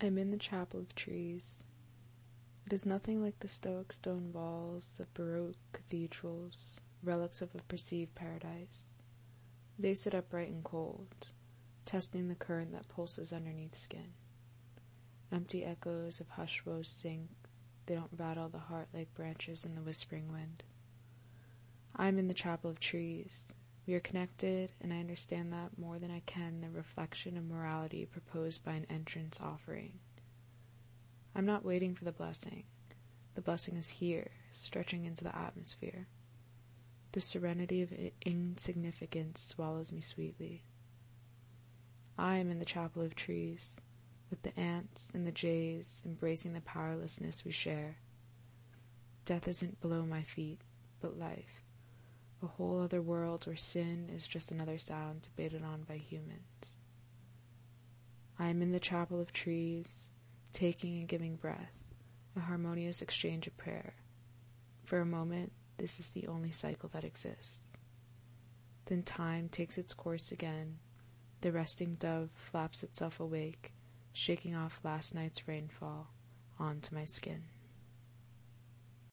I'm in the chapel of trees. It is nothing like the stoic stone walls of Baroque cathedrals, relics of a perceived paradise. They sit upright and cold, testing the current that pulses underneath skin. Empty echoes of hushed woes sing, they don't rattle the heart like branches in the whispering wind. I am in the chapel of trees. We are connected, and I understand that more than I can the reflection of morality proposed by an entrance offering. I'm not waiting for the blessing. The blessing is here, stretching into the atmosphere. The serenity of insignificance swallows me sweetly. I am in the chapel of trees, with the ants and the jays embracing the powerlessness we share. Death isn't below my feet, but life a whole other world where sin is just another sound debated on by humans. I am in the chapel of trees, taking and giving breath, a harmonious exchange of prayer. For a moment, this is the only cycle that exists. Then time takes its course again. The resting dove flaps itself awake, shaking off last night's rainfall onto my skin.